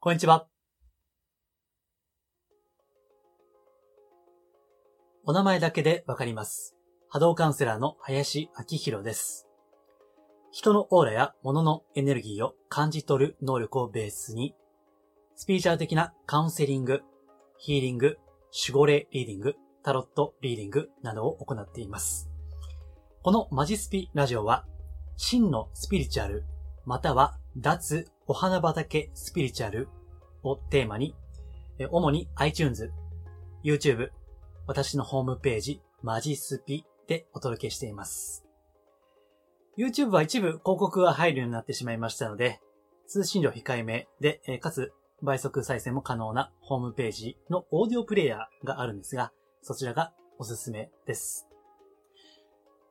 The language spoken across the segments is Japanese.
こんにちは。お名前だけでわかります。波動カウンセラーの林明宏です。人のオーラや物のエネルギーを感じ取る能力をベースに、スピーチャー的なカウンセリング、ヒーリング、守護霊リーディング、タロットリーディングなどを行っています。このマジスピラジオは、真のスピリチュアル、または脱お花畑スピリチュアルをテーマに、主に iTunes、YouTube、私のホームページ、マジスピでお届けしています。YouTube は一部広告が入るようになってしまいましたので、通信料控えめで、かつ倍速再生も可能なホームページのオーディオプレイヤーがあるんですが、そちらがおすすめです。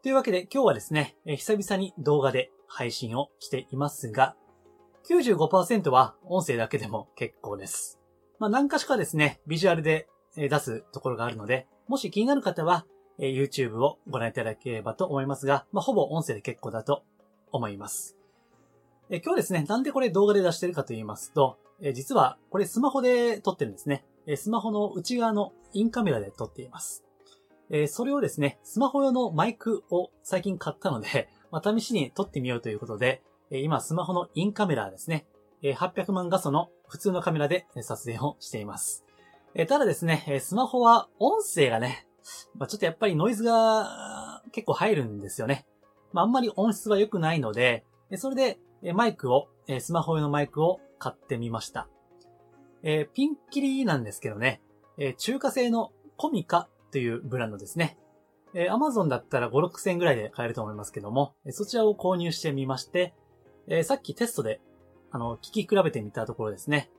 というわけで今日はですね、久々に動画で配信をしていますが、95%は音声だけでも結構です。まあ何かしかですね、ビジュアルで出すところがあるので、もし気になる方は、え YouTube をご覧いただければと思いますが、まあほぼ音声で結構だと思います。え今日ですね、なんでこれ動画で出してるかと言いますと、え実はこれスマホで撮ってるんですね。えスマホの内側のインカメラで撮っています。えそれをですね、スマホ用のマイクを最近買ったので、まあ、試しに撮ってみようということで、今スマホのインカメラですね、え800万画素の普通のカメラで撮影をしています。ただですね、スマホは音声がね、ちょっとやっぱりノイズが結構入るんですよね。あ、んまり音質は良くないので、それでマイクを、スマホ用のマイクを買ってみました。ピンキリなんですけどね、中華製のコミカというブランドですね。えー Amazon だったら5、6千円ぐらいで買えると思いますけども、そちらを購入してみまして、えーさっきテストで、あの、聞き比べてみたところですね。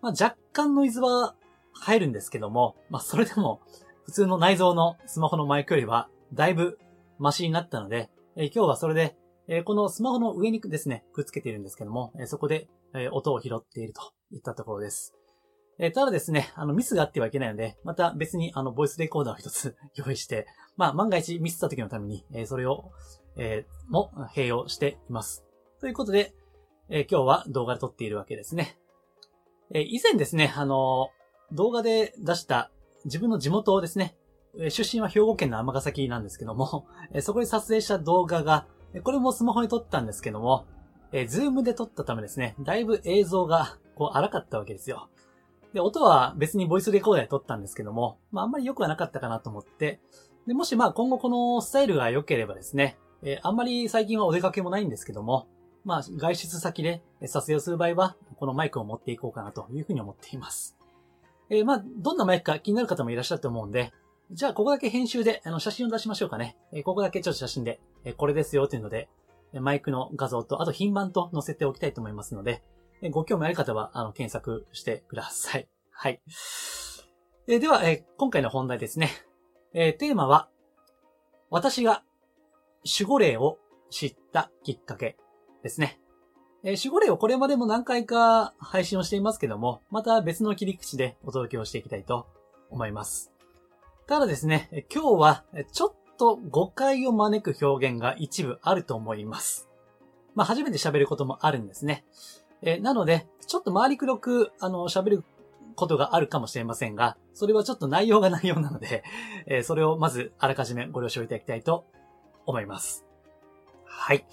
まあ、若干ノイズは入るんですけども、まあ、それでも、普通の内蔵のスマホのマイクよりは、だいぶマシになったので、えー今日はそれで、えーこのスマホの上にですね、くっつけているんですけども、えそこで、え音を拾っているといったところです。えただですね、あの、ミスがあってはいけないので、また別にあの、ボイスレコーダーを一つ 用意して、まあ、万が一ミスった時のために、えそれを、えーも併用しています。ということで、えー今日は動画で撮っているわけですね。えー以前ですね、あのー動画で出した自分の地元をですね、え出身は兵庫県の尼崎なんですけども、えそこで撮影した動画が、これもスマホに撮ったんですけども、えズームで撮ったためですね、だいぶ映像がこう荒かったわけですよ。で、音は別にボイスレコーダーで撮ったんですけども、まああんまり良くはなかったかなと思って、で、もしまあ今後このスタイルが良ければですね、えあんまり最近はお出かけもないんですけども、まあ外出先で撮影をする場合は、このマイクを持っていこうかなというふうに思っています。えーまあ、どんなマイクか気になる方もいらっしゃると思うんで、じゃあここだけ編集であの写真を出しましょうかね。えーここだけちょっと写真で、えーこれですよというので、マイクの画像と、あと品番と載せておきたいと思いますので、えーご興味ある方は、あの、検索してください。はい。えーでは、えー今回の本題ですね。えーテーマは、私が守護霊を知ったきっかけですね。えー守護霊をこれまでも何回か配信をしていますけども、また別の切り口でお届けをしていきたいと思います。ただですね、今日はちょっと誤解を招く表現が一部あると思います。まあ初めて喋ることもあるんですね。えなので、ちょっと回りくどく、あの、喋ることがあるかもしれませんが、それはちょっと内容が内容なので、えそれをまずあらかじめご了承いただきたいと思います。はい。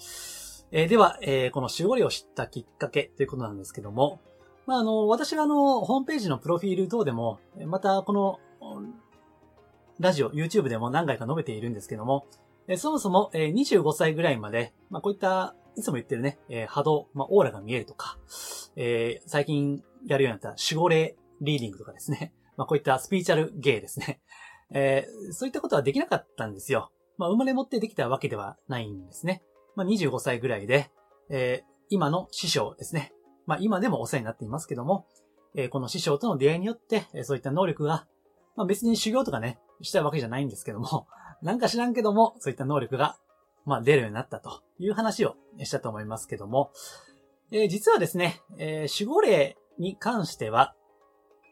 えーでは、えーこの守護霊を知ったきっかけということなんですけども、まあ、あの、私があの、ホームページのプロフィール等でも、またこの、ラジオ、YouTube でも何回か述べているんですけども、えーそもそも、えー25歳ぐらいまで、まあ、こういった、いつも言ってるね、えー波動、まあ、オーラが見えるとか、えー最近やるようになった守護霊リーディングとかですね、まあ、こういったスピーチャルゲイですね、えーそういったことはできなかったんですよ。まあ、生まれ持ってできたわけではないんですね。まあ、25歳ぐらいで、えー今の師匠ですね。まあ、今でもお世話になっていますけども、えーこの師匠との出会いによって、えそういった能力が、まあ、別に修行とかね、したわけじゃないんですけども、なんか知らんけども、そういった能力が、まあ、出るようになったという話をしたと思いますけども、えー実はですね、え守護霊に関しては、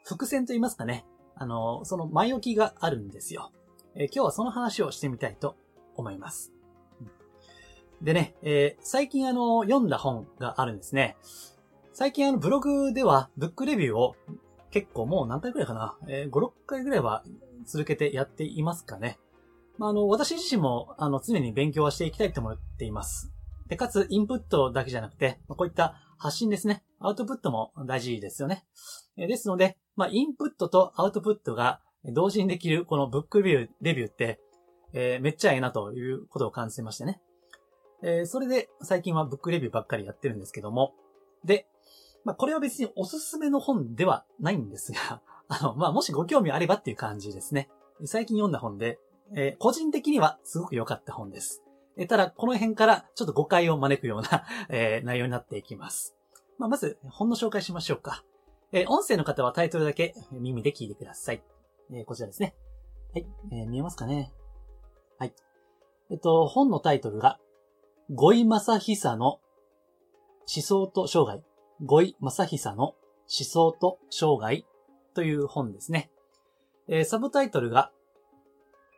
伏線と言いますかね、あの、その前置きがあるんですよ。え今日はその話をしてみたいと思います。でね、えー最近あの、読んだ本があるんですね。最近あのブログではブックレビューを結構もう何回くらいかな、えー、5、6回くらいは続けてやっていますかね。まあ、あの、私自身もあの常に勉強はしていきたいと思っています。で、かつインプットだけじゃなくて、こういった発信ですね。アウトプットも大事ですよね。えー、ですので、まあ、インプットとアウトプットが同時にできるこのブックレビュー、レビューって、えー、めっちゃええなということを感じてましてね。えー、それで最近はブックレビューばっかりやってるんですけども。で、まあ、これは別におすすめの本ではないんですが、あの、まあ、もしご興味あればっていう感じですね。最近読んだ本で、えー、個人的にはすごく良かった本です。えー、ただ、この辺からちょっと誤解を招くような えー、内容になっていきます。まあ、まず、本の紹介しましょうか。えー、音声の方はタイトルだけ耳で聞いてください。えー、こちらですね。はい、えー、見えますかねはい。えっと、本のタイトルが、ゴイマサヒサの思想と生涯。ゴイマサヒサの思想と生涯という本ですね。えー、サブタイトルが、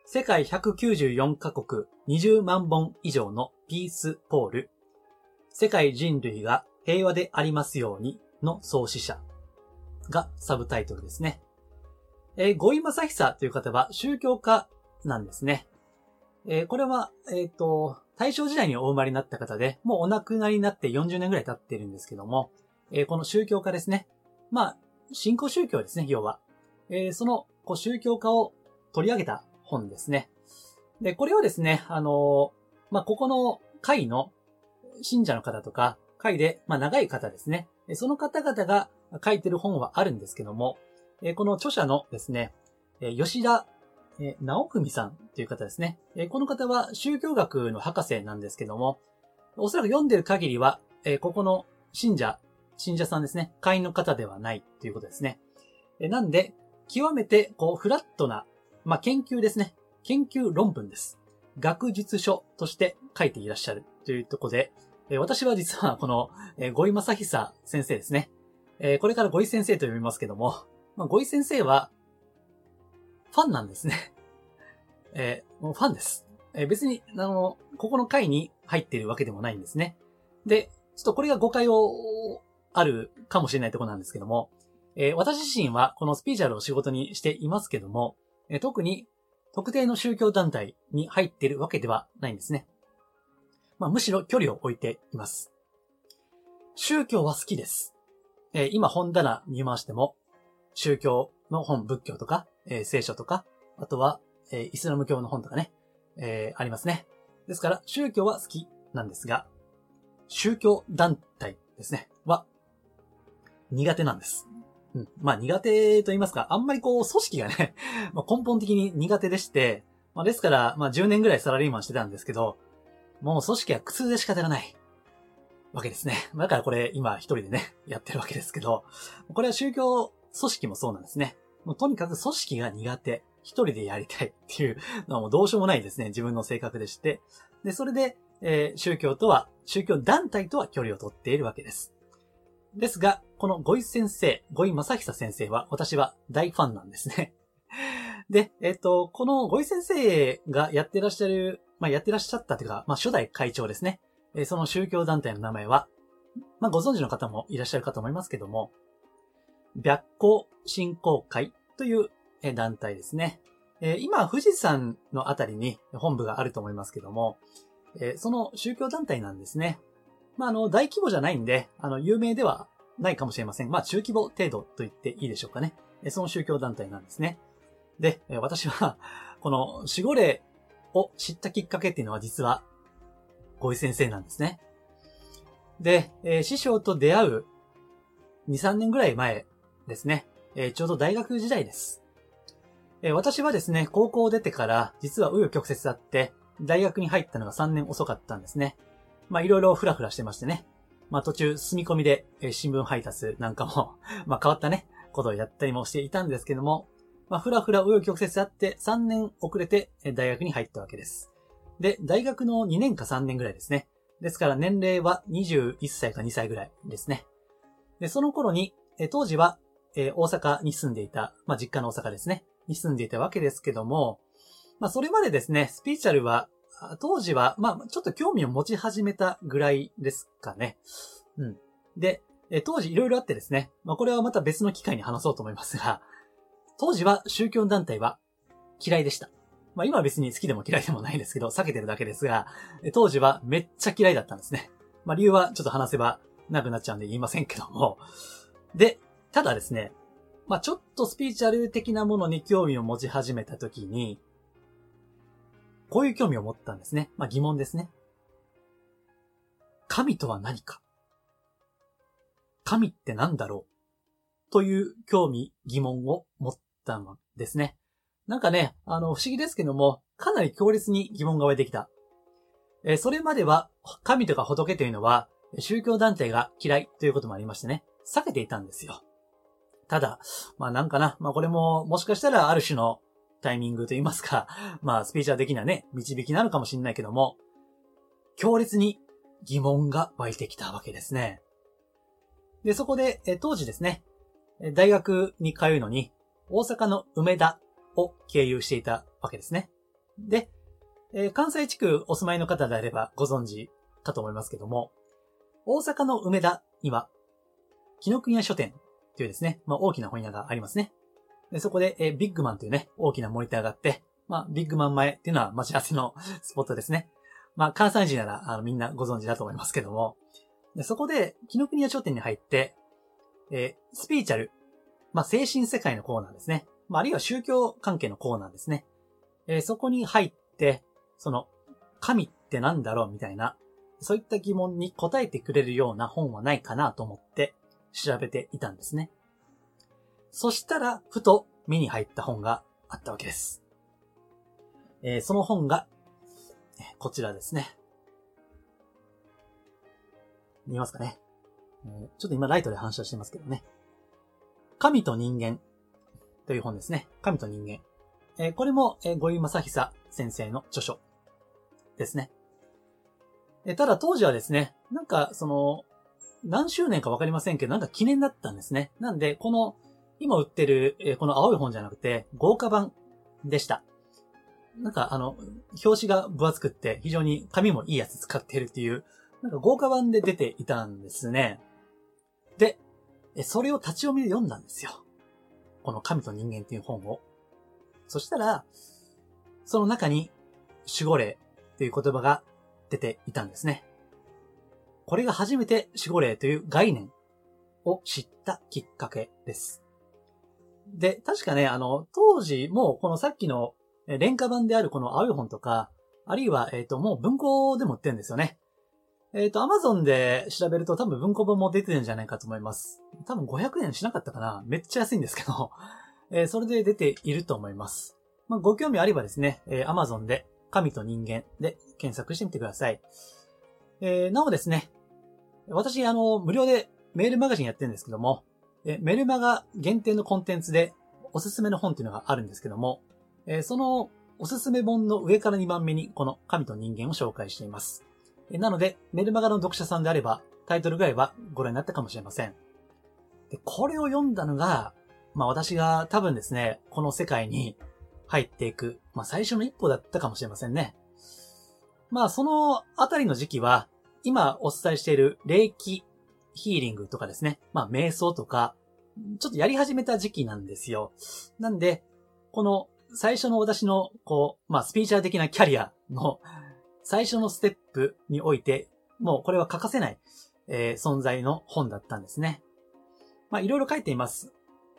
世界194カ国20万本以上のピースポール。世界人類が平和でありますようにの創始者がサブタイトルですね。えー、ゴイマサヒサという方は宗教家なんですね。えー、これは、えっ、ー、と、大正時代にお生まれになった方で、もうお亡くなりになって40年ぐらい経ってるんですけども、えー、この宗教家ですね。まあ、信仰宗教ですね、要は。えー、その、こう、宗教家を取り上げた本ですね。で、これをですね、あのまあ、ここの会の信者の方とか、会で、まあ、長い方ですね。その方々が書いてる本はあるんですけども、この著者のですね、吉田え直文さんという方ですね。えこの方は宗教学の博士なんですけども、おそらく読んでる限りは、えここの信者、信者さんですね、会員の方ではないということですね。えなんで、極めて、こう、フラットな、まあ、研究ですね。研究論文です。学術書として書いていらっしゃるというところで、私は実はこの、ゴイマサヒサ先生ですね。えこれからゴイ先生と呼びますけども、まあ、ゴイ先生は、ファンなんですね。えー、もうファンです。えー、別に、あの、ここの回に入ってるわけでもないんですね。で、ちょっとこれが誤解をあるかもしれないところなんですけども、えー、私自身はこのスピーチャルを仕事にしていますけども、えー、特に特定の宗教団体に入ってるわけではないんですね。まあ、むしろ距離を置いています。宗教は好きです。えー、今本棚見回しても、宗教の本、仏教とか、えー、聖書とか、あとは、えー、イスラム教の本とかね、えー、ありますね。ですから、宗教は好きなんですが、宗教団体ですね、は、苦手なんです。うん。まあ苦手と言いますか、あんまりこう、組織がね ま根本的に苦手でして、まあですから、まあ10年ぐらいサラリーマンしてたんですけど、もう組織は苦痛で仕方がない。わけですね。だからこれ今一人でね、やってるわけですけど、これは宗教組織もそうなんですね。もうとにかく組織が苦手。一人でやりたいっていうのはもうどうしようもないですね。自分の性格でして。で、それで、えー、宗教とは、宗教団体とは距離をとっているわけです。ですが、このゴイ先生、ゴイ正久先生は私は大ファンなんですね。で、えっ、と、このゴイ先生がやってらっしゃる、まあ、やってらっしゃったというか、まあ、初代会長ですね。えー、その宗教団体の名前は、まあ、ご存知の方もいらっしゃるかと思いますけども、白光振興会という団体ですね。今、富士山のあたりに本部があると思いますけども、その宗教団体なんですね。まあ、あの、大規模じゃないんで、あの、有名ではないかもしれません。まあ、中規模程度と言っていいでしょうかね。その宗教団体なんですね。で、私は、この守護霊を知ったきっかけっていうのは実は、ご井先生なんですね。で、師匠と出会う2、3年ぐらい前ですね。えー、ちょうど大学時代です。えー、私はですね、高校を出てから実は紆余曲折あって、大学に入ったのが3年遅かったんですね。まあいろいろフラフラしてましてね。まあ途中住み込みで、えー、新聞配達なんかも ま変わったね、ことをやったりもしていたんですけども、まあフラフラ紆余曲折あって3年遅れて大学に入ったわけです。で、大学の2年か3年ぐらいですね。ですから年齢は21歳か2歳ぐらいですね。で、その頃に、当時はえー、大阪に住んでいた、まあ、実家の大阪ですね、に住んでいたわけですけども、まあ、それまでですね、スピーチャルは、当時は、まあ、ちょっと興味を持ち始めたぐらいですかね。うん。で、え当時いろいろあってですね、まあこれはまた別の機会に話そうと思いますが、当時は宗教団体は嫌いでした。まあ今は別に好きでも嫌いでもないですけど、避けてるだけですが、当時はめっちゃ嫌いだったんですね。まあ理由はちょっと話せばなくなっちゃうんで言いませんけども。で、ただですね、まあちょっとスピーチャル的なものに興味を持ち始めたときに、こういう興味を持ったんですね。まあ疑問ですね。神とは何か？神って何だろう？という興味、疑問を持ったんですね。なんかね、あの、不思議ですけども、かなり強烈に疑問が湧いてきた。えそれまでは、神とか仏というのは、宗教団体が嫌いということもありましてね、避けていたんですよ。ただ、まあなんかな、まあこれも、もしかしたらある種のタイミングといいますか、まあスピーチャー的なね、導きなのかもしれないけども、強烈に疑問が湧いてきたわけですね。で、そこで、え当時ですね、大学に通うのに、大阪の梅田を経由していたわけですね。で、え関西地区お住まいの方であればご存知かと思いますけども、大阪の梅田には、紀ノ国屋書店というですね、まあ、大きな本屋がありますね。でそこで、えビッグマンというね、大きなモニターがあって、まあ、ビッグマン前っていうのは待ち合わせの スポットですね。まあ、関西人なら、あの、みんなご存知だと思いますけども、でそこで、紀ノ国屋商店に入って、えー、スピーチャル、まあ、精神世界のコーナーですね。まあ、あるいは宗教関係のコーナーですね。えー、そこに入って、その、神って何だろうみたいな、そういった疑問に答えてくれるような本はないかなと思って調べていたんですね。そしたら、ふと目に入った本があったわけです。えー、その本が、こちらですね。見えますかね、ちょっと今ライトで反射してますけどね。神と人間という本ですね。神と人間。えー、これも、えー、五井正久先生の著書ですね。えー、ただ当時はですね、なんかその、何周年かわかりませんけど、なんか記念だったんですね。なんで、この、今売ってる、え、この青い本じゃなくて、豪華版でした。なんかあの、表紙が分厚くって、非常に紙もいいやつ使ってるっていう、なんか豪華版で出ていたんですね。で、それを立ち読みで読んだんですよ。この神と人間っていう本を。そしたら、その中に守護霊という言葉が出ていたんですね。これが初めて守護霊という概念を知ったきっかけです。で、確かね、あの、当時もこのさっきの廉価版であるこの青い本とか、あるいは、えっ、ー、と、もう文庫でも売ってるんですよね。えっ、ー、と、アマゾンで調べると多分文庫本も出てるんじゃないかと思います。多分500円しなかったかなめっちゃ安いんですけど、えー、それで出ていると思います。まあ、ご興味あればですね、えー、Amazon で神と人間で検索してみてください。えー、なおですね、私、あの、無料でメールマガジンやってるんですけども、えメルマガ限定のコンテンツでおすすめの本っていうのがあるんですけども、えそのおすすめ本の上から2番目にこの神と人間を紹介しています。なので、メルマガの読者さんであれば、タイトルぐらいはご覧になったかもしれません。で、これを読んだのが、まあ私が多分ですね、この世界に入っていく、まあ最初の一歩だったかもしれませんね。まあそのあたりの時期は、今お伝えしている霊気ヒーリングとかですね、まあ瞑想とか、ちょっとやり始めた時期なんですよ。なんで、この最初の私の、こう、まあスピーチャー的なキャリアの最初のステップにおいて、もうこれは欠かせない、えー、存在の本だったんですね。まあ、いろいろ書いています。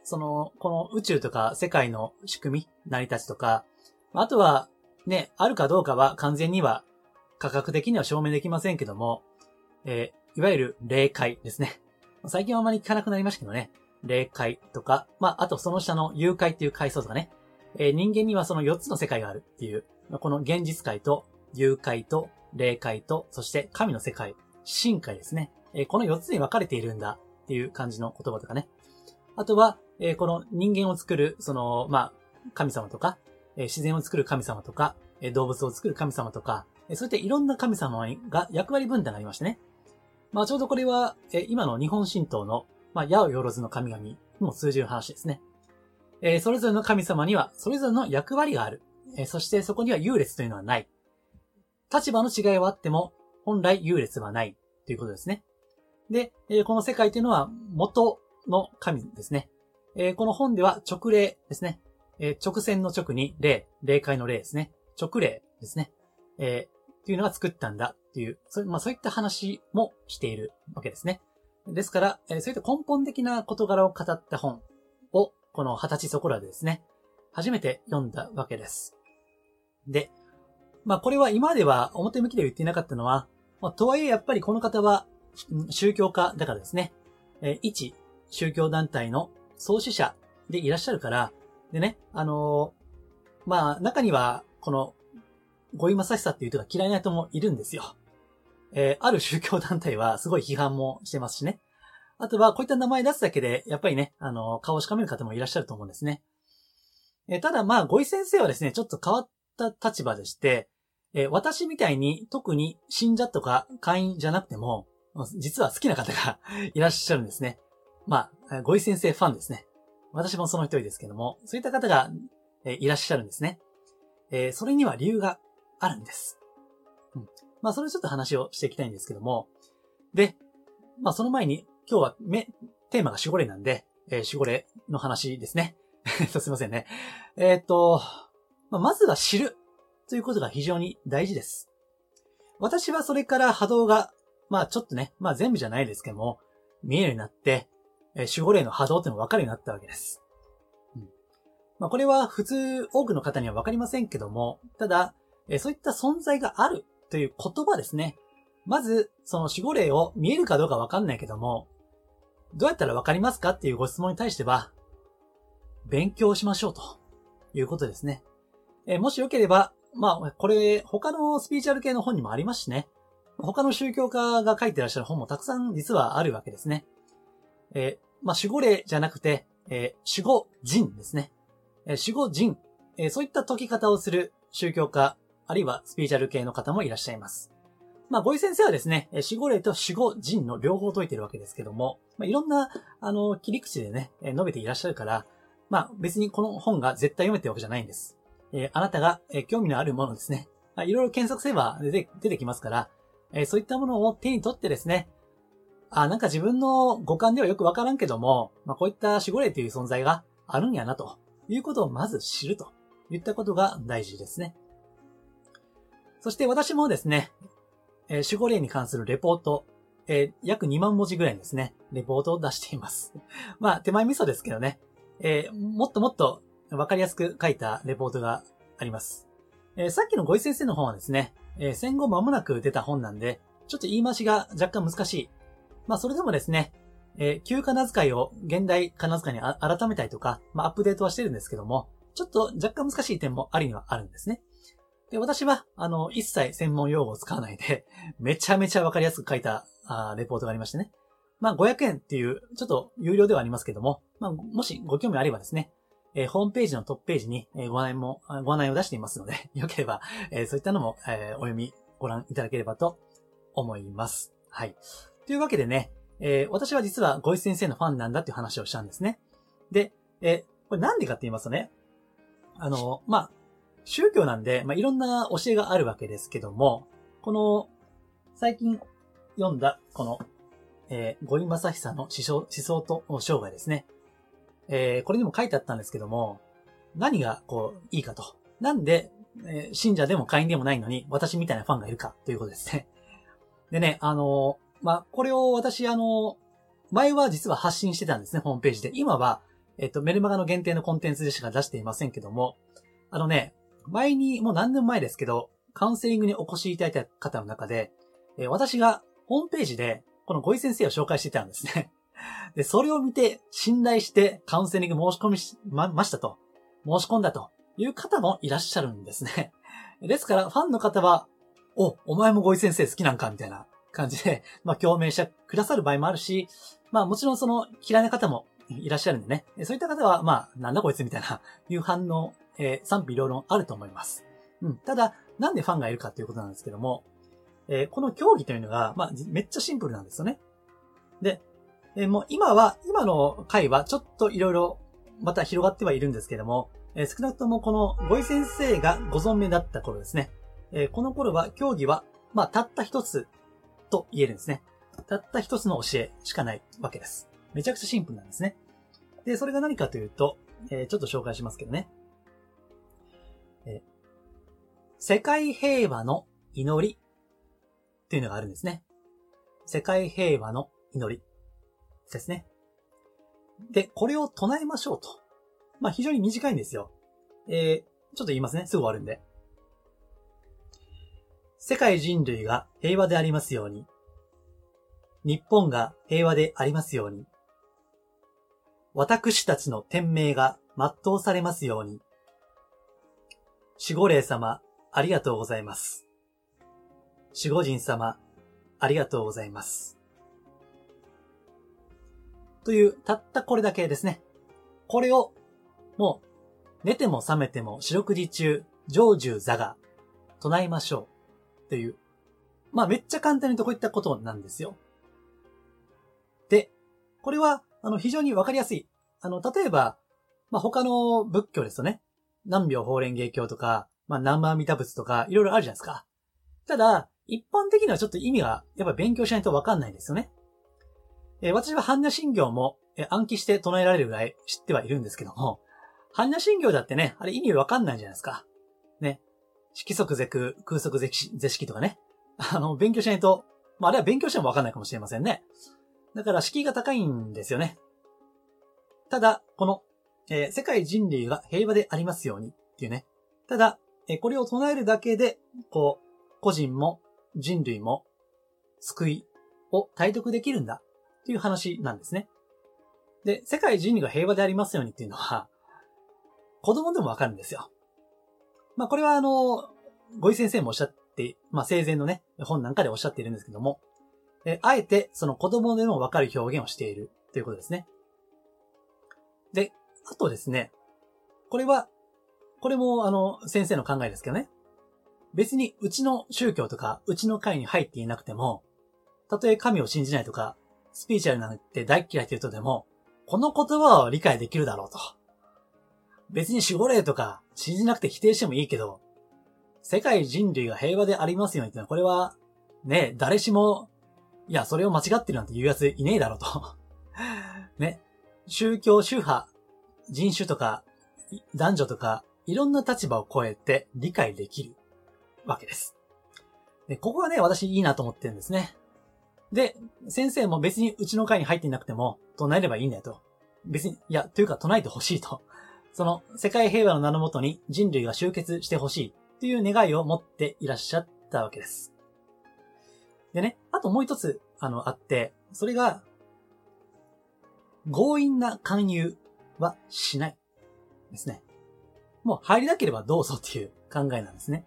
その、この宇宙とか世界の仕組み、成り立ちとか、あとは、ね、あるかどうかは完全には価格的には証明できませんけども、えー、いわゆる霊界ですね。最近はあまり聞かなくなりましたけどね。霊界とか、まあ、あとその下の誘拐っていう階層とかね。えー、人間にはその4つの世界があるっていう、この現実界と幽界と霊界と、そして神の世界、神界ですね。えー、この4つに分かれているんだっていう感じの言葉とかね。あとは、えー、この人間を作る、その、まあ、神様とか、えー、自然を作る神様とか、え動物を作る神様とか、そういったいろんな神様が役割分担がありましてね。まあちょうどこれは、え今の日本神道の、まあ、矢をよろずの神々にも通じる話ですね。えそれぞれの神様にはそれぞれの役割がある。えそしてそこには優劣というのはない。立場の違いはあっても、本来優劣はないということですね。で、えー、この世界というのは元の神ですね。え、この本では直霊ですね。え、直線の直に霊、霊界の霊ですね。直霊ですね。え、っていうのが作ったんだっていう、そまあそういった話もしているわけですね。ですから、え、そういった根本的な事柄を語った本を、この二十歳そこらでですね、初めて読んだわけです。で、まあこれは今までは表向きで言っていなかったのは、まあ、とはいえやっぱりこの方は宗教家だからですね、え、一宗教団体の創始者でいらっしゃるから、でね、あのー、まあ中には、この、ゴイマサシさっていう人が嫌いな人もいるんですよ。えー、ある宗教団体はすごい批判もしてますしね。あとは、こういった名前出すだけで、やっぱりね、あの、顔をしかめる方もいらっしゃると思うんですね。えー、ただ、まあ、ゴイ先生はですね、ちょっと変わった立場でして、えー、私みたいに特に信者とか会員じゃなくても、実は好きな方が いらっしゃるんですね。まあ、ゴイ先生ファンですね。私もその一人ですけども、そういった方が、えいらっしゃるんですね。えー、それには理由があるんです。うん。まあ、それちょっと話をしていきたいんですけども。で、まあ、その前に、今日はめ、テーマが守護霊なんで、えー、守護霊の話ですね。すいませんね。えー、っと、まあ、まずは知るということが非常に大事です。私はそれから波動が、まあちょっとね、まあ全部じゃないですけども、見えるようになって、えー、守護霊の波動っていうのが分かるようになったわけです。うん。まあこれは普通多くの方には分かりませんけども、ただ、え、そういった存在があるという言葉ですね。まず、その守護霊を見えるかどうか分かんないけども、どうやったら分かりますかっていうご質問に対しては、勉強しましょうということですね。え、もしよければ、まあ、これ、他のスピーチャル系の本にもありますしね。他の宗教家が書いてらっしゃる本もたくさん実はあるわけですね。えー、まあ、守護霊じゃなくて、えー、守護人ですね。えー、守護人、え、そういった解き方をする宗教家、あるいはスピーチャル系の方もいらっしゃいます。まあ、ごい先生はですね、守護霊と守護人の両方解いてるわけですけども、まあ、いろんな、あの、切り口でね、述べていらっしゃるから、まあ、別にこの本が絶対読めてるわけじゃないんです。えー、あなたが、えー、興味のあるものですね。まあ、いろいろ検索すれば出て出てきますから、えー、そういったものを手に取ってですね、あ、なんか自分の五感ではよくわからんけども、まあ、こういった守護霊という存在があるんやな、ということをまず知るといったことが大事ですね。そして私もですね、えー、守護霊に関するレポート、えー、約2万文字ぐらいですね、レポートを出しています。まあ、手前味噌ですけどね、えー、もっともっとわかりやすく書いたレポートがあります。えー、さっきのごい先生の本はですね、えー、戦後間もなく出た本なんで、ちょっと言い回しが若干難しい。まあ、それでもですね、えー、旧仮名遣いを現代仮名遣いに改めたりとか、まあ、アップデートはしてるんですけども、ちょっと若干難しい点もありにはあるんですね。で、私は、あの、一切専門用語を使わないで、めちゃめちゃわかりやすく書いた、あレポートがありましてね。まあ、500円っていう、ちょっと有料ではありますけども、まあ、もしご興味あればですね、えー、ホームページのトップページに、えー、ご案内も、ご案内を出していますので、よければ、えー、そういったのも、えお読み、ご覧いただければと思います。はい。というわけでね、え私は実はゴイ先生のファンなんだっていう話をしたんですね。で、えこれなんでかって言いますとね、あの、まあ、宗教なんで、まあ、いろんな教えがあるわけですけども、この、最近読んだ、この、えー、ゴイマサヒサの思想思想と生涯ですね。えー、これにも書いてあったんですけども、何がこう、いいかと。なんで、えー、信者でも会員でもないのに、私みたいなファンがいるかということですね。でね、あのー、まあ、これを私、あの前は実は発信してたんですね、ホームページで。今は、えっ、と、メルマガの限定のコンテンツでしか出していませんけども、あのね、前に、もう何年前ですけど、カウンセリングにお越しいただいた方の中で、え、私がホームページで、このゴイ先生を紹介していたんですね。で、それを見て、信頼してカウンセリング申し込みしま、ましたと、申し込んだという方もいらっしゃるんですね。ですから、ファンの方は、お、お前もゴイ先生好きなんかみたいな感じで、まあ、共鳴してくださる場合もあるし、まあ、もちろんその嫌いな方もいらっしゃるんでね。そういった方は、まあ、なんだこいつみたいな、いう反応、えー、賛否両論あると思います。うん。ただ、なんでファンがいるかということなんですけども、えー、この競技というのが、まあ、めっちゃシンプルなんですよね。で、えもう今は、今の回はちょっといろいろまた広がってはいるんですけども、え少なくともこのゴイ先生がご存命だった頃ですね。えこの頃は競技は、まあ、たった一つと言えるんですね。たった一つの教えしかないわけです。めちゃくちゃシンプルなんですね。で、それが何かというと、えー、ちょっと紹介しますけどね。え、世界平和の祈りっていうのがあるんですね。世界平和の祈りですね。で、これを唱えましょうと。まあ、非常に短いんですよ。えー、ちょっと言いますね。すぐ終わるんで。世界人類が平和でありますように。日本が平和でありますように。私たちの天命が全うされますように。守護霊様、ありがとうございます。守護神様、ありがとうございます。という、たったこれだけですね。これを、もう、寝ても覚めても四六時中、常住座が、唱えましょう。という。まあ、めっちゃ簡単にとこういったことなんですよ。で、これは、あの、非常にわかりやすい。あの、例えば、まあ、他の仏教ですとね、南病法蓮華経とか、まあ、南無阿弥陀仏とか、いろいろあるじゃないですか。ただ、一般的にはちょっと意味が、やっぱり勉強しないとわかんないんですよね。えー、私は般若心経も、えー、暗記して唱えられるぐらい知ってはいるんですけども、般若心経だってね、あれ意味わかんないじゃないですか。ね。色即是空、空即是式とかね。あの、勉強しないと、まあ、あれは勉強してもわかんないかもしれませんね。だから敷居が高いんですよね。ただ、この、えー、世界人類が平和でありますようにっていうね。ただ、えー、これを唱えるだけで、こう、個人も人類も救いを体得できるんだっていう話なんですね。で、世界人類が平和でありますようにっていうのは、子供でもわかるんですよ。まあこれはあの、ごい先生もおっしゃって、まあ生前のね、本なんかでおっしゃっているんですけども、えあえてその子供でもわかる表現をしているということですね。で、あとですね、これは、これもあの、先生の考えですけどね。別にうちの宗教とか、うちの会に入っていなくても、たとえ神を信じないとか、スピーチャルなんて大嫌いという人でも、この言葉を理解できるだろうと。別に守護霊とか信じなくて否定してもいいけど、世界人類が平和でありますようにってのは、これは、ね、誰しも、いや、それを間違ってるなんて言う奴いねえだろうと。ね。宗教、宗派、人種とか、男女とか、いろんな立場を超えて理解できるわけです。で、ここがね、私いいなと思ってるんですね。で、先生も別にうちの会に入っていなくても、唱えればいいんだよと。別に、いや、というか唱えてほしいと。その、世界平和の名のもとに人類が集結してほしいという願いを持っていらっしゃったわけです。でね、あともう一つ、あの、あって、それが、強引な勧誘はしない。ですね。もう入りなければどうぞっていう考えなんですね。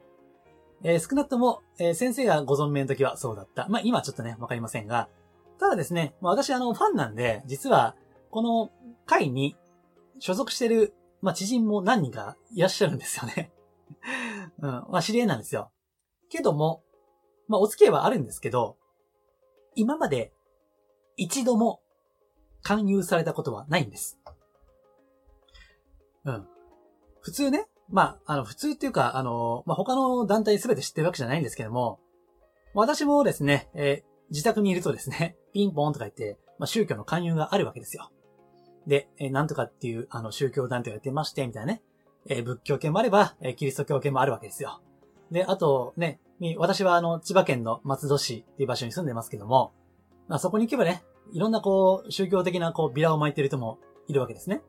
えー、少なくとも、えー、先生がご存命の時はそうだった。まあ、今ちょっとね、わかりませんが、ただですね、ま、私あの、ファンなんで、実は、この会に所属してる、まあ、知人も何人かいらっしゃるんですよね。うん、まあ、知り合いなんですよ。けども、まあ、お付き合いはあるんですけど、今まで一度も勧誘されたことはないんです。うん。普通ね、まあ、あの、普通っていうか、あの、まあ、他の団体すべて知ってるわけじゃないんですけども、私もですね、えー、自宅にいるとですね、ピンポンとか言って、まあ、宗教の勧誘があるわけですよ。で、えー、なんとかっていう、あの、宗教団体をやってまして、みたいなね。えー、仏教系もあれば、えー、キリスト教系もあるわけですよ。で、あと、ね、私はあの、千葉県の松戸市っていう場所に住んでますけども、まあ、そこに行けばね、いろんなこう、宗教的なこう、ビラを巻いてる人もいるわけですね。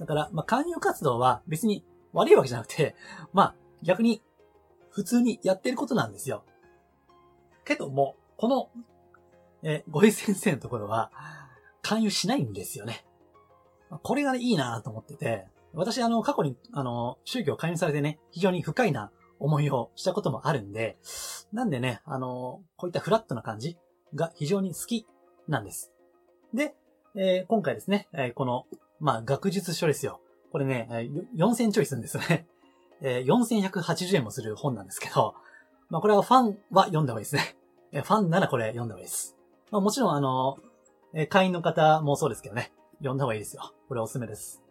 だから、まあ、勧誘活動は別に悪いわけじゃなくて、まあ、逆に、普通にやってることなんですよ。けども、この、え、ごい先生のところは、勧誘しないんですよね。これがね、いいなと思ってて、私、あの、過去に、あの、宗教勧誘されてね、非常に深いな思いをしたこともあるんで、なんでね、あの、こういったフラットな感じが非常に好きなんです。で、えー、今回ですね、えー、この、まあ、学術書ですよ。これね、4000ちょいするんですよね。え4180円もする本なんですけど、まあこれはファンは読んだ方がいいですね。ファンならこれ読んだ方がいいです。まあもちろんあの、会員の方もそうですけどね、読んだ方がいいですよ。これおすすめです。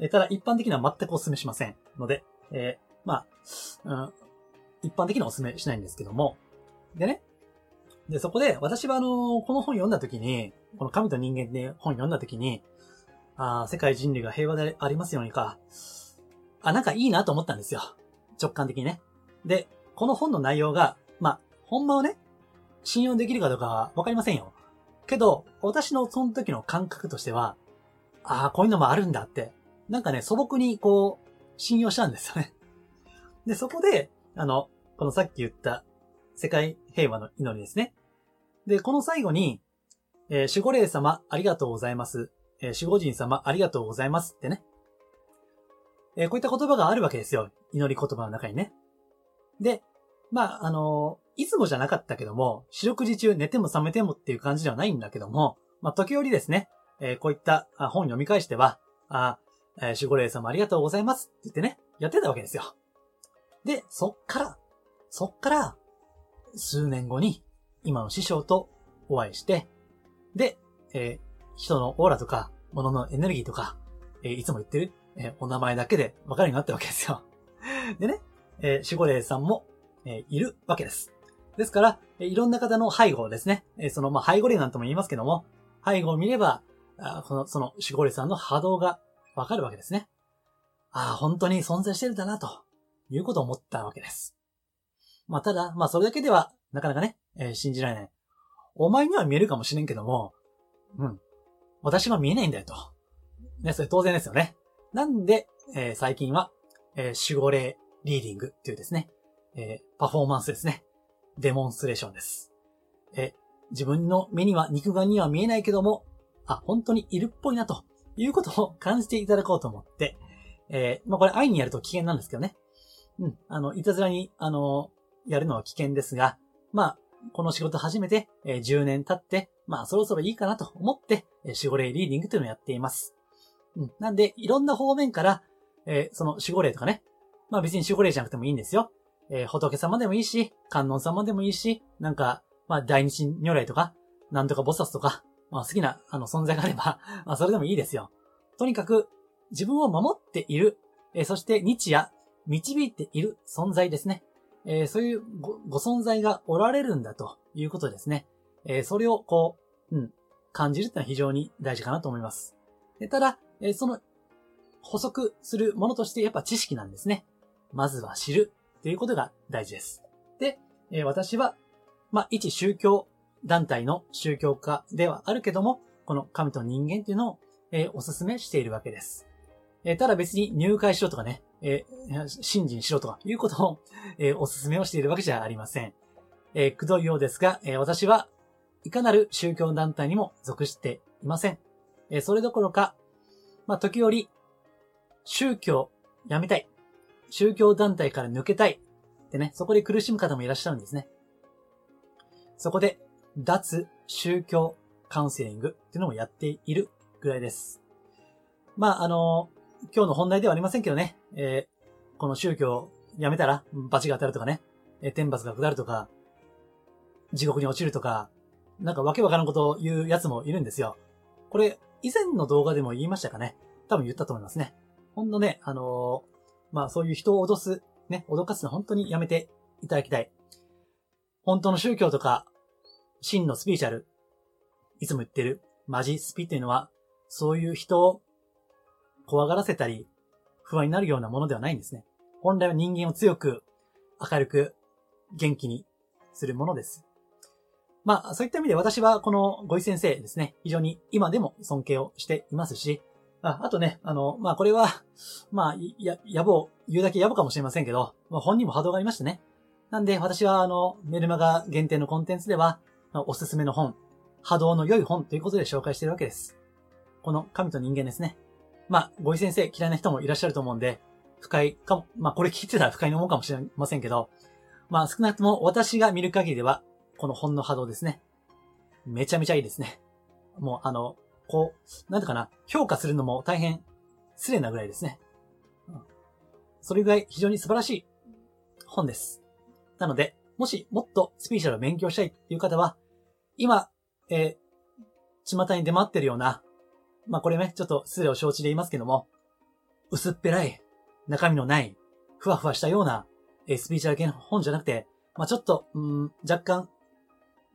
えただ一般的には全くおすすめしませんので、えー、まあ、うん、一般的にはおすすめしないんですけども、でね、で、そこで、私はあの、この本読んだ時に、この神と人間で本読んだ時に、あ世界人類が平和でありますようにか、あ、なんかいいなと思ったんですよ。直感的にね。で、この本の内容が、まあ、ほんまはね、信用できるかどうかはわかりませんよ。けど、私のその時の感覚としては、ああ、こういうのもあるんだって、なんかね、素朴にこう、信用したんですよね。で、そこで、あの、このさっき言った世界平和の祈りですね。で、この最後に、えー、守護霊様ありがとうございます。えー、守護神様ありがとうございますってね。えー、こういった言葉があるわけですよ。祈り言葉の中にね。で、まあ、あのー、いつもじゃなかったけども、四六時中寝ても覚めてもっていう感じではないんだけども、まあ、時折ですね、えー、こういった本読み返しては、あ、え、守護霊様ありがとうございますって言ってね、やってたわけですよ。で、そっから、そっから、数年後に、今の師匠とお会いして、で、え、人のオーラとか、物のエネルギーとか、えー、いつも言ってる、えー、お名前だけで分かるようになったわけですよ。でね、えー、守護霊さんも、え、いるわけです。ですから、え、いろんな方の背後ですね、え、その、まあ、背後霊なんとも言いますけども、背後を見れば、あこの、その守護霊さんの波動が分かるわけですね。ああ、本当に存在してるんだな、ということを思ったわけです。まあ、ただ、まあ、それだけでは、なかなかね、え、信じられない。お前には見えるかもしれんけども、うん。私は見えないんだよと。ね、それ当然ですよね。なんで、えー、最近は、えー、守護霊リーディングっていうですね、えー、パフォーマンスですね。デモンストレーションです。え自分の目には肉眼には見えないけども、あ、本当にいるっぽいなということを感じていただこうと思って、えまあ、これ愛にやると危険なんですけどね。うん、あの、いたずらに、あの、やるのは危険ですが、まあ、この仕事始めて、えー、10年経って、まあそろそろいいかなと思って、え、守護霊リーディングというのをやっています。うん。なんで、いろんな方面から、えー、その守護霊とかね、まあ別に守護霊じゃなくてもいいんですよ。えー、仏様でもいいし、観音様でもいいし、なんか、まあ大日如来とか、なんとか菩薩とか、まあ好きな、あの、存在があれば、まあそれでもいいですよ。とにかく、自分を守っている、えー、そして日夜、導いている存在ですね。えー、そういうご存在がおられるんだということですね。えー、それをこう、うん、感じるってのは非常に大事かなと思います。でただ、えー、その補足するものとしてやっぱ知識なんですね。まずは知るということが大事です。で、え私は、まあ、一宗教団体の宗教家ではあるけども、この神と人間っていうのを、えお勧めしているわけです。えただ別に入会しろとかね、えー、信心しろということを、えー、お勧めをしているわけじゃありません。えー、くどいようですが、えー、私はいかなる宗教団体にも属していません。えー、それどころか、まあ、時折、宗教やめたい。宗教団体から抜けたい。ってね、そこで苦しむ方もいらっしゃるんですね。そこで、脱宗教カウンセリングっていうのもやっているぐらいです。まあ、あの今日の本題ではありませんけどね、えー、この宗教をやめたら、罰が当たるとかね、えー、天罰が下るとか、地獄に落ちるとか、なんかわけわからんことを言うやつもいるんですよ。これ、以前の動画でも言いましたかね多分言ったと思いますね。ほんとね、あのー、まあそういう人を脅す、ね、脅かすの本当にやめていただきたい。本当の宗教とか、真のスピーチャル、いつも言ってるマジスピっていうのは、そういう人を怖がらせたり、不安になるようなものではないんですね。本来は人間を強く、明るく、元気にするものです。まあ、そういった意味で私はこのごい先生ですね、非常に今でも尊敬をしていますし、ああとね、あの、まあこれは、まあ、や、野望、言うだけ野暮かもしれませんけど、まあ本にも波動がありましてね。なんで私はあの、メルマガ限定のコンテンツでは、おすすめの本、波動の良い本ということで紹介しているわけです。この神と人間ですね。まあ、ごい先生嫌いな人もいらっしゃると思うんで、不快かも、まあこれ聞いてたら不快に思うかもしれませんけど、まあ少なくとも私が見る限りでは、この本の波動ですね。めちゃめちゃいいですね。もうあの、こう、なんてかな、評価するのも大変失礼なぐらいですね。それぐらい非常に素晴らしい本です。なので、もしもっとスピーチャルを勉強したいっていう方は、今、えー、巷に出回ってるようなまあこれね、ちょっと失礼を承知で言いますけども、薄っぺらい、中身のない、ふわふわしたような、えスピーチャー系の本じゃなくて、まあちょっと、うん、若干、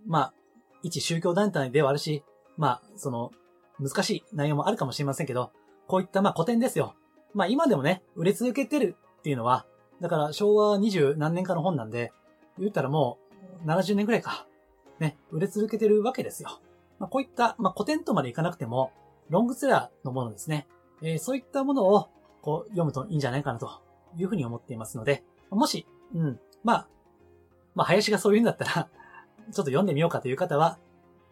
まあ、一宗教団体ではあるし、まあ、その、難しい内容もあるかもしれませんけど、こういったまあ古典ですよ。まあ今でもね、売れ続けてるっていうのは、だから昭和二十何年かの本なんで、言ったらもう70年くらいか。ね、売れ続けてるわけですよ。まあこういった、まあ古典とまでいかなくても、ロングセラーのものですね。えー、そういったものをこう読むといいんじゃないかなというふうに思っていますので、もし、うん、まあ、まあ林がそういうんだったら ちょっと読んでみようかという方は、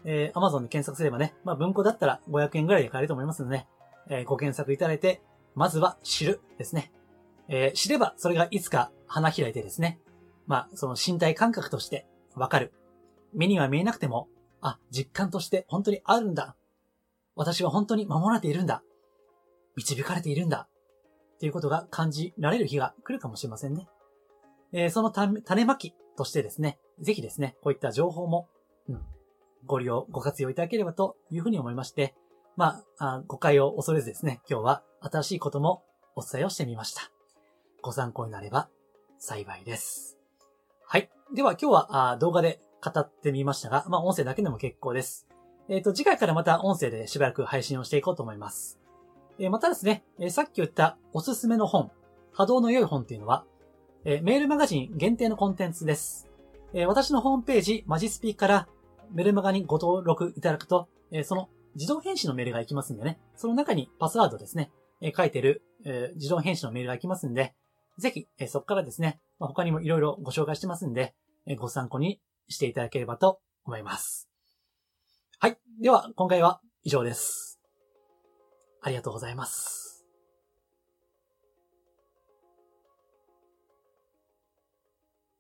えー、Amazon で検索すればね、まあ文庫だったら500円ぐらいで買えると思いますので、えー、ご検索いただいて、まずは知るですね。えー、知ればそれがいつか花開いてですね。まあ、その身体感覚としてわかる。目には見えなくても、あ、実感として本当にあるんだ。私は本当に守られているんだ。導かれているんだ。っていうことが感じられる日が来るかもしれませんね。えー、その種まきとしてですね、ぜひですね、こういった情報も、うん、ご利用、ご活用いただければというふうに思いまして、まあ、あ誤解を恐れずですね、今日は新しいこともお伝えをしてみました。ご参考になれば幸いです。はい。では今日は動画で語ってみましたが、まあ音声だけでも結構です。えっ、ー、と、次回からまた音声でしばらく配信をしていこうと思います。えー、またですね、えー、さっき言ったおすすめの本、波動の良い本っていうのは、えメールマガジン限定のコンテンツです。え私のホームページ、マジスピからメルマガにご登録いただくと、えその自動返信のメールが行きますんでね、その中にパスワードですね、え書いてる、え自動返信のメールが行きますんで、ぜひ、えそこからですね、ま他にもいろいろご紹介してますんで、えご参考にしていただければと思います。はい。では、今回は以上です。ありがとうございます。